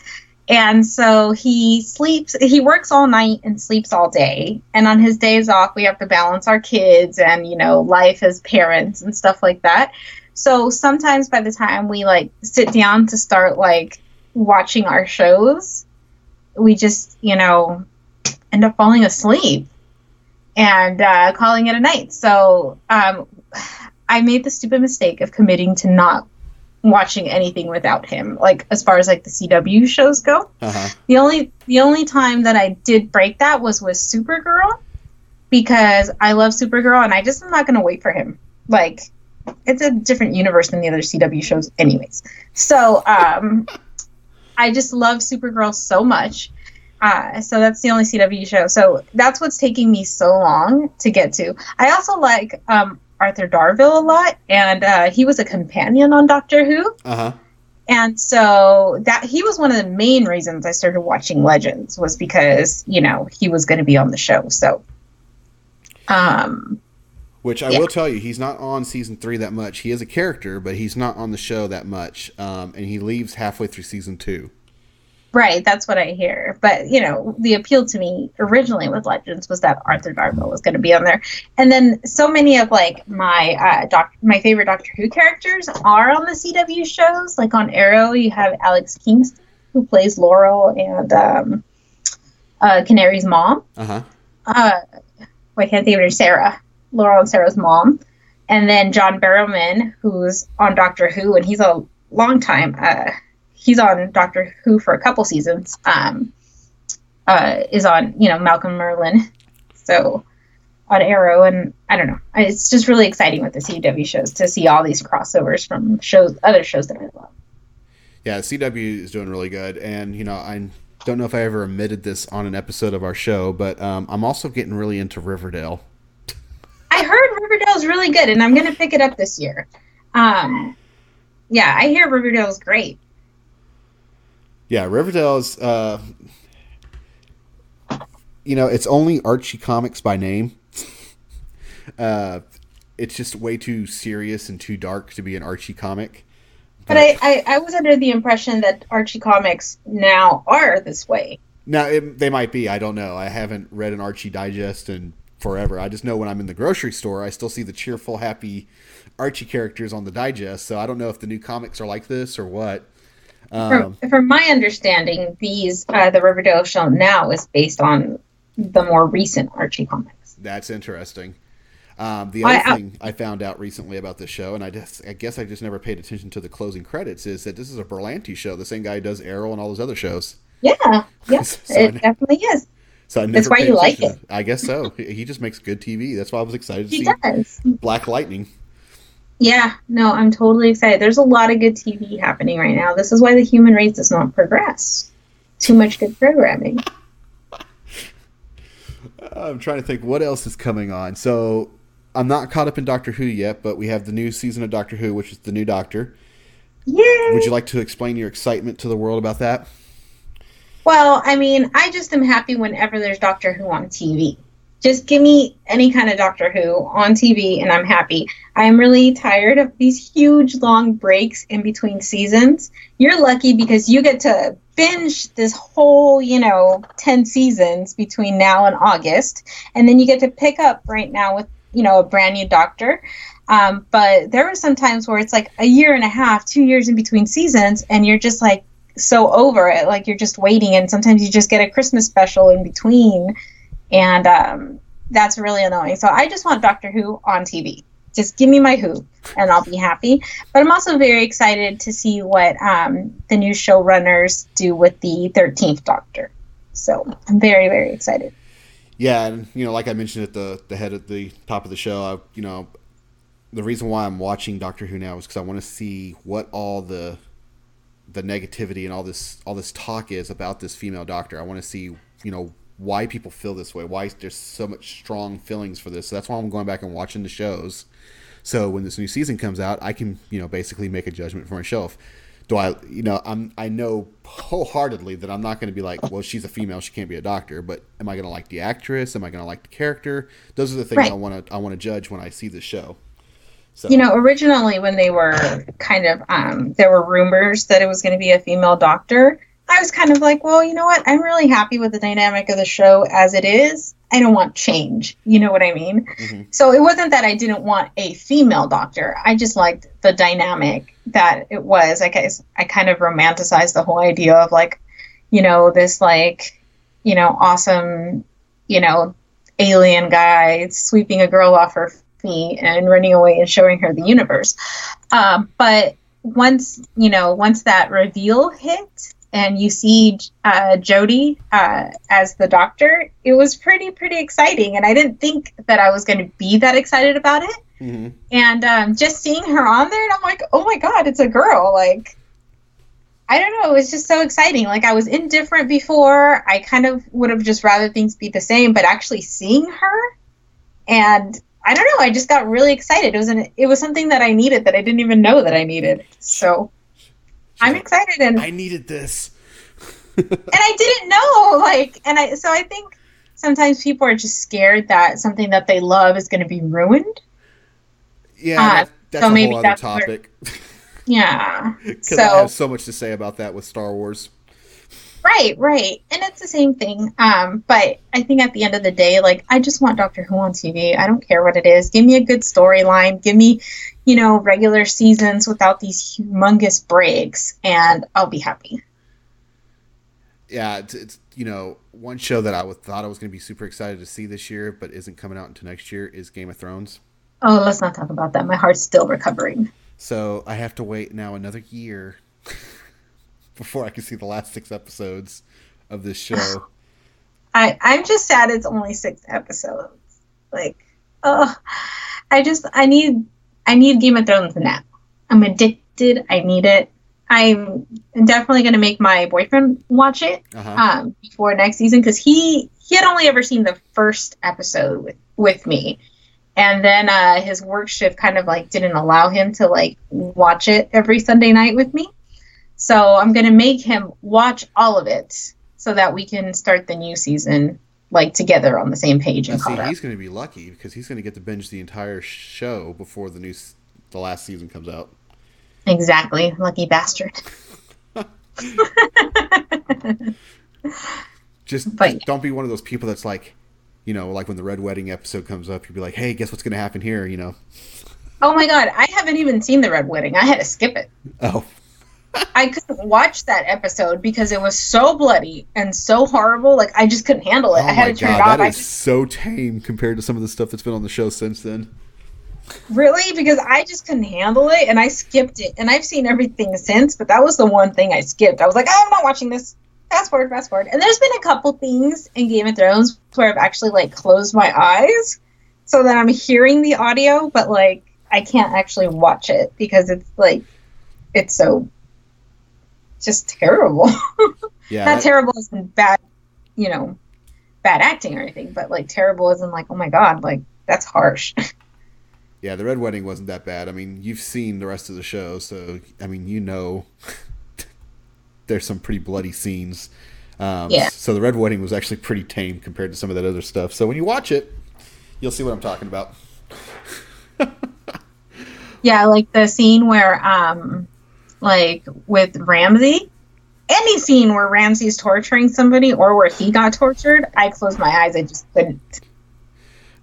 And so he sleeps, he works all night and sleeps all day. And on his days off, we have to balance our kids and, you know, life as parents and stuff like that. So sometimes by the time we like sit down to start like watching our shows, we just, you know, end up falling asleep and uh, calling it a night. So um, I made the stupid mistake of committing to not watching anything without him. Like as far as like the CW shows go, Uh-huh. the only the only time that I did break that was with Supergirl because I love Supergirl and I just am not going to wait for him. Like it's a different universe than the other CW shows anyways. So um I just love Supergirl so much. Uh, so that's the only CW show. So that's what's taking me so long to get to. I also like um, Arthur Darvill a lot, and uh, he was a companion on Doctor Who. Uh-huh. And so that he was one of the main reasons I started watching Legends was because you know he was going to be on the show. So, um, Which I Yeah. will tell you, he's not on season three that much. He is a character, but he's not on the show that much. Um, and he leaves halfway through season two. Right, that's what I hear. But you know, the appeal to me originally with Legends was that Arthur Darvill was going to be on there, and then so many of like my uh, doc, my favorite Doctor Who characters are on the CW shows. Like on Arrow, you have Alex Kingston who plays Laurel and um, uh, Canary's mom. Uh-huh. uh, I can't think of her, Sara, Laurel and Sara's mom, and then John Barrowman, who's on Doctor Who, and he's a long time. Uh, he's on Doctor Who for a couple seasons. Um, uh, is on you know Malcolm Merlyn, so on Arrow, and I don't know. It's just really exciting with the CW shows to see all these crossovers from shows, other shows that I love. Yeah, CW is doing really good. And, you know, I don't know if I ever admitted this on an episode of our show, but um, I'm also getting really into Riverdale. I heard Riverdale's really good, and I'm going to pick it up this year. Um, yeah, I hear Riverdale's great. Yeah, Riverdale is, uh, you know, it's only Archie Comics by name. uh, it's just way too serious and too dark to be an Archie comic. But I, I, I was under the impression that Archie comics now are this way. Now it, they might be. I don't know. I haven't read an Archie digest in forever. I just know when I'm in the grocery store, I still see the cheerful, happy Archie characters on the digest. So I don't know if the new comics are like this or what. From, Um, from my understanding, these uh, the Riverdale show now is based on the more recent Archie comics. that's interesting. Um, the other I- thing I found out recently about this show, and I just I guess I just never paid attention to the closing credits, is that this is a Berlanti show. The same guy who does Arrow and all those other shows. Yeah, yes, So it know- definitely is. So I That's why you like attention. I guess so. He he just makes good TV. That's why I was excited to He see does. Black Lightning. Yeah, no, I'm totally excited. There's a lot of good TV happening right now. This is why the human race does not progress. Too much good programming. I'm trying to think what else is coming on. So I'm not caught up in Doctor Who yet, but we have the new season of Doctor Who, which is the new Doctor. Yay! Would you like to explain your excitement to the world about that? Well, I mean, I just am happy whenever there's Doctor Who on TV. Just give me any kind of Doctor Who on TV and I'm happy. I'm really tired of these huge long breaks in between seasons. You're lucky because you get to binge this whole, you know, 10 seasons between now and August. And then you get to pick up right now with, you know, a brand new Doctor. Um, but there were some times where it's like a year and a half, two years in between seasons, and you're just like, so over it like you're just waiting and sometimes you just get a christmas special in between and um, that's really annoying. So i just want doctor who on tv just give me my who and i'll be happy. But i'm also very excited to see what um, the new showrunners do with the 13th doctor. So i'm very very excited. Yeah, and you know, like I mentioned at the the head at the top of the show, I, you know, the reason why I'm watching Doctor Who now is because I want to see what all the the negativity and all this all this talk is about this female doctor. I want to see, you know, why people feel this way, why there's so much strong feelings for this. So that's why I'm going back and watching the shows. So when this new season comes out, I can, you know, basically make a judgment for myself. Do I, you know, I'm I know wholeheartedly that I'm not going to be like, well, she's a female, she can't be a doctor. But am I going to like the actress? Am I going to like the character? Those are the things Right. I want to I want to judge when I see the show. So you know originally when they were kind of um, there were rumors that it was going to be a female doctor i was kind of like well you know what? I'm really happy with the dynamic of the show as it is. I don't want change. You know what i mean? Mhm. so it wasn't that i didn't want a female doctor. I just liked the dynamic that it was. I guess i kind of romanticized the whole idea of like you know this like you know awesome you know alien guy sweeping a girl off her feet and running away and showing her the universe. Um, but once you know, once that reveal hit and you see uh, Jodie uh, as the Doctor, it was pretty pretty exciting. And I didn't think that I was going to be that excited about it. mhm. And um, just seeing her on there, and I'm like, oh my god, it's a girl! Like. I don't know. It was just so exciting. Like I was indifferent before. I kind of would have just rather things be the same, but actually seeing her and I don't know. I just got really excited. It was an it was something that I needed that I didn't even know that I needed. So I'm like, excited and I needed this. and I didn't know like and I so I think sometimes people are just scared that something that they love is going to be ruined. Yeah, Uh, that- that's so a maybe whole other that's where- topic. Yeah. Because I have so much to say about that with Star Wars. right, right, and it's the same thing. Um, but I think at the end of the day, like I just want Doctor Who on TV. I don't care what it is. Give me a good storyline. Give me, you know, regular seasons without these humongous breaks, and I'll be happy. Yeah, it's, it's you know one show that I was, thought I was going to be super excited to see this year, but isn't coming out until next year is Game of Thrones. Oh, let's not talk about that. My heart's still recovering. So I have to wait now another year before I can see the last six episodes of this show. I I'm just sad it's only six episodes. Like, oh, I just I need I need Game of Thrones now. I'm addicted. I need it. I'm definitely gonna make my boyfriend watch it Uh-huh. um, before next season because he he had only ever seen the first episode with with me, and then uh, his work shift kind of like didn't allow him to like watch it every Sunday night with me. So I'm gonna make him watch all of it so that we can start the new season like together on the same page and see, he's going to be lucky because he's going to get to binge the entire show before the new the last season comes out. Exactly, lucky bastard. Just, But- just don't be one of those people that's like, you know, like when the Red Wedding episode comes up, you'd be like, "Hey, guess what's going to happen here?" You know. Oh my god, I haven't even seen the Red Wedding. I had to skip it. Oh, I couldn't watch that episode because it was so bloody and so horrible. Like I just couldn't handle it. oh I had my to turn god, it off. that is just, so tame compared to some of the stuff that's been on the show since then. really because I just couldn't handle it and I skipped it. And I've seen everything since, but that was the one thing I skipped. I was like, oh, I'm not watching this. Fast forward, fast forward. And there's been a couple things in Game of Thrones where I've actually like closed my eyes so that I'm hearing the audio, but like I can't actually watch it because it's like it's so just terrible. Yeah, Not that- terrible in bad, you know, bad acting or anything, but like terrible in like, oh my god, like that's harsh. yeah. The Red Wedding wasn't that bad. I mean, you've seen the rest of the show, so I mean, you know, there's some pretty bloody scenes. Um, Yeah. So the Red Wedding was actually pretty tame compared to some of that other stuff. So when you watch it, you'll see what I'm talking about. yeah, like the scene where, um, like with Ramsay, any scene where Ramsay's torturing somebody or where he got tortured, I closed my eyes. I just couldn't.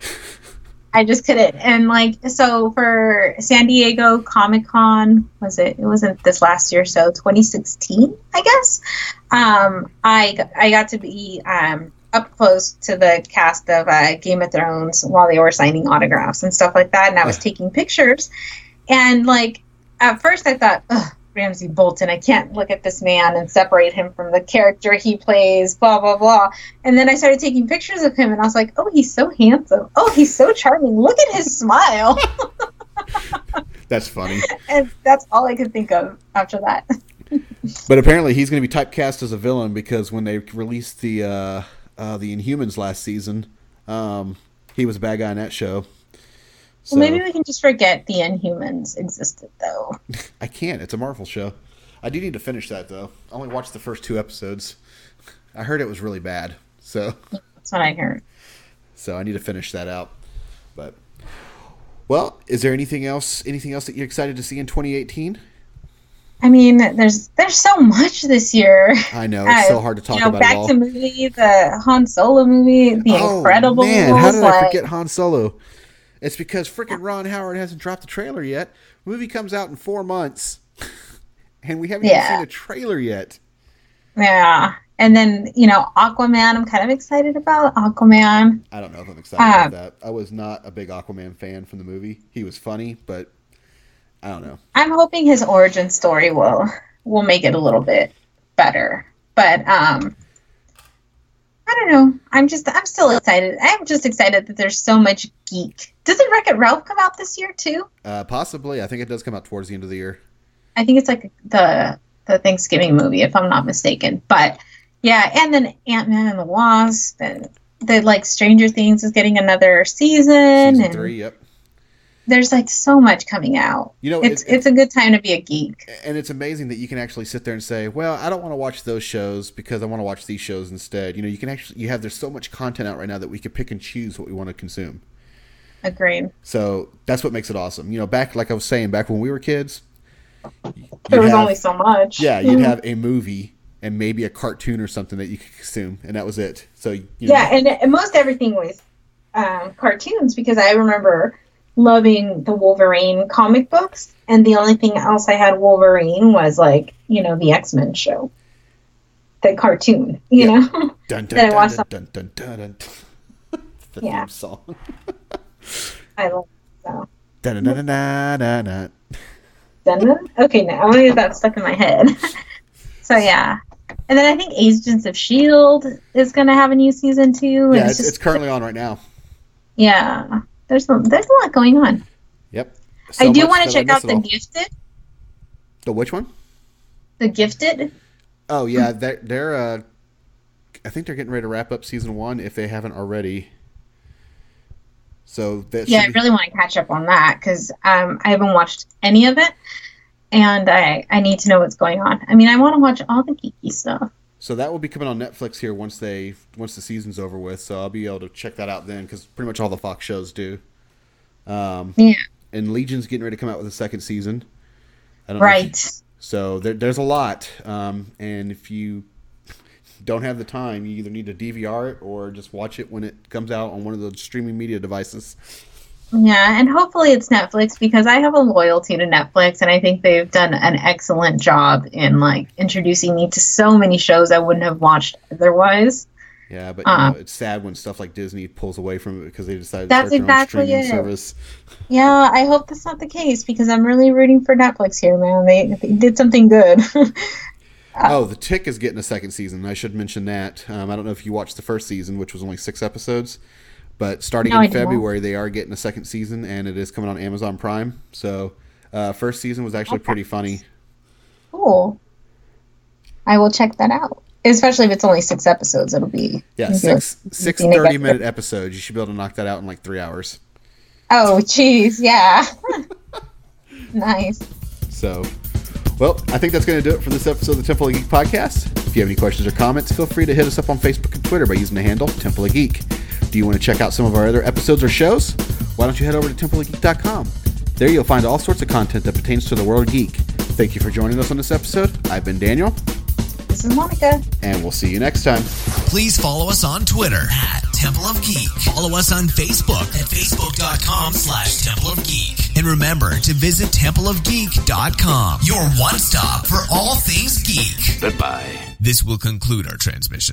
I just couldn't. And like, so for San Diego Comic Con, was it? It wasn't this last year, so 2016, I guess. Um, I I got to be um, up close to the cast of uh, Game of Thrones while they were signing autographs and stuff like that, and I was taking pictures. And like, at first, I thought, Ugh, Ramsay Bolton, I can't look at this man and separate him from the character he plays, blah, blah, blah. And then I started taking pictures of him and I was like, oh, he's so handsome. Oh, he's so charming. Look at his smile. That's funny. and that's all I could think of after that. But apparently, he's going to be typecast as a villain because when they released the uh, uh, the Inhumans last season, um, he was a bad guy in that show. So Well, maybe we can just forget the Inhumans existed, though. I can't. It's a Marvel show. I do need to finish that though. I only watched the first two episodes. I heard it was really bad, so That's what I heard. so I need to finish that out. But well, is there anything else? Anything else that you're excited to see in 2018? I mean, there's there's so much this year. I know it's so Uh, hard to talk you know, about back to movie, the Han Solo movie, The oh Incredibles. man, how did I forget Han Solo? It's because freaking Ron Howard hasn't dropped the trailer yet. movie comes out in four months, and we haven't Yeah. even seen a trailer yet. Yeah. And then, you know, Aquaman, I'm kind of excited about Aquaman. I don't know if I'm excited Uh, about that. I was not a big Aquaman fan from the movie. He was funny, but I don't know. I'm hoping his origin story will will make it a little bit better. But um I don't know. I'm just I'm still excited. I'm just excited that there's so much geek. Doesn't Wreck It Ralph come out this year too? Uh, possibly, I think it does come out towards the end of the year. I think it's like the the Thanksgiving movie, if I'm not mistaken. But yeah, and then Ant Man and the Wasp, and the like Stranger Things is getting another season, Season and three, yep. There's like so much coming out. You know, it's it- it's a good time to be a geek. and it's amazing that you can actually sit there and say, "Well, I don't want to watch those shows because I want to watch these shows instead." You know, you can actually you have there's so much content out right now that we can pick and choose what we want to consume. Agreed. So that's what makes it awesome. You know, back like I was saying, back when we were kids, There was have- only so much. yeah, you'd have a movie and maybe a cartoon or something that you could consume, and that was it. So you know, yeah, and, and most everything was um, cartoons because I remember loving the Wolverine comic books, and the only thing else I had Wolverine was like you know the X Men show, the cartoon. You Yeah. know, dun, dun, Then I watched dun, dun, dun, dun, dun. the Yeah. theme song. I love so. Dun, dun, dun, dun, dun, dun. Done Okay, now I'm gonna get that stuck in my head. so yeah, and then I think Agents of Shield is gonna have a new season too. Yeah, it's, just- it's currently on right now. yeah. There's a, there's a lot going on. Yep. I do want to check out The all. Gifted. The which one? The Gifted. Oh yeah, they're, they're uh, I think they're getting ready to wrap up season one if they haven't already. So that Yeah, I really want to catch up on that because um, I haven't watched any of it, and I I need to know what's going on. I mean, I want to watch all the geeky stuff. So that will be coming on Netflix here once they once the season's over with. So I'll be able to check that out then because pretty much all the Fox shows do. Um, Yeah, and Legion's getting ready to come out with a second season. I don't know you- right. So there, there's a lot, um, and if you you don't have the time, you either need to DVR it or just watch it when it comes out on one of the streaming media devices. Yeah, and hopefully it's Netflix because I have a loyalty to Netflix and I think they've done an excellent job in like introducing me to so many shows I wouldn't have watched otherwise. Yeah, but you Uh. know, it's sad when stuff like Disney pulls away from it because they decided to start their exactly own streaming it. service. Yeah, I hope that's not the case because I'm really rooting for Netflix here, man. They, they did something good. Oh, The Tick is getting a second season. I should mention that. Um, I don't know if you watched the first season, which was only six episodes, but starting No, in did not. February, they are getting a second season, and it is coming on Amazon Prime. So, uh, first season was actually pretty funny. cool. I will check that out. Especially if it's only six episodes, it'll be Yeah, six like- six you know, 30 minute episodes. You should be able to knock that out in like three hours. Oh, jeez, yeah. nice. So, well, I think that's going to do it for this episode of the Temple of Geek podcast. If you have any questions or comments, feel free to hit us up on Facebook and Twitter by using the handle Temple of Geek. Do you want to check out some of our other episodes or shows? Why don't you head over to templeofgeek.com? There you'll find all sorts of content that pertains to the world of geek. Thank you for joining us on this episode. I've been Daniel, This is Monica. and we'll see you next time. Please follow us on Twitter at Temple of Geek. Follow us on Facebook at facebook.com slash Temple of Geek. And remember to visit templeofgeek.com, your one stop for all things geek. Goodbye. This will conclude our transmission.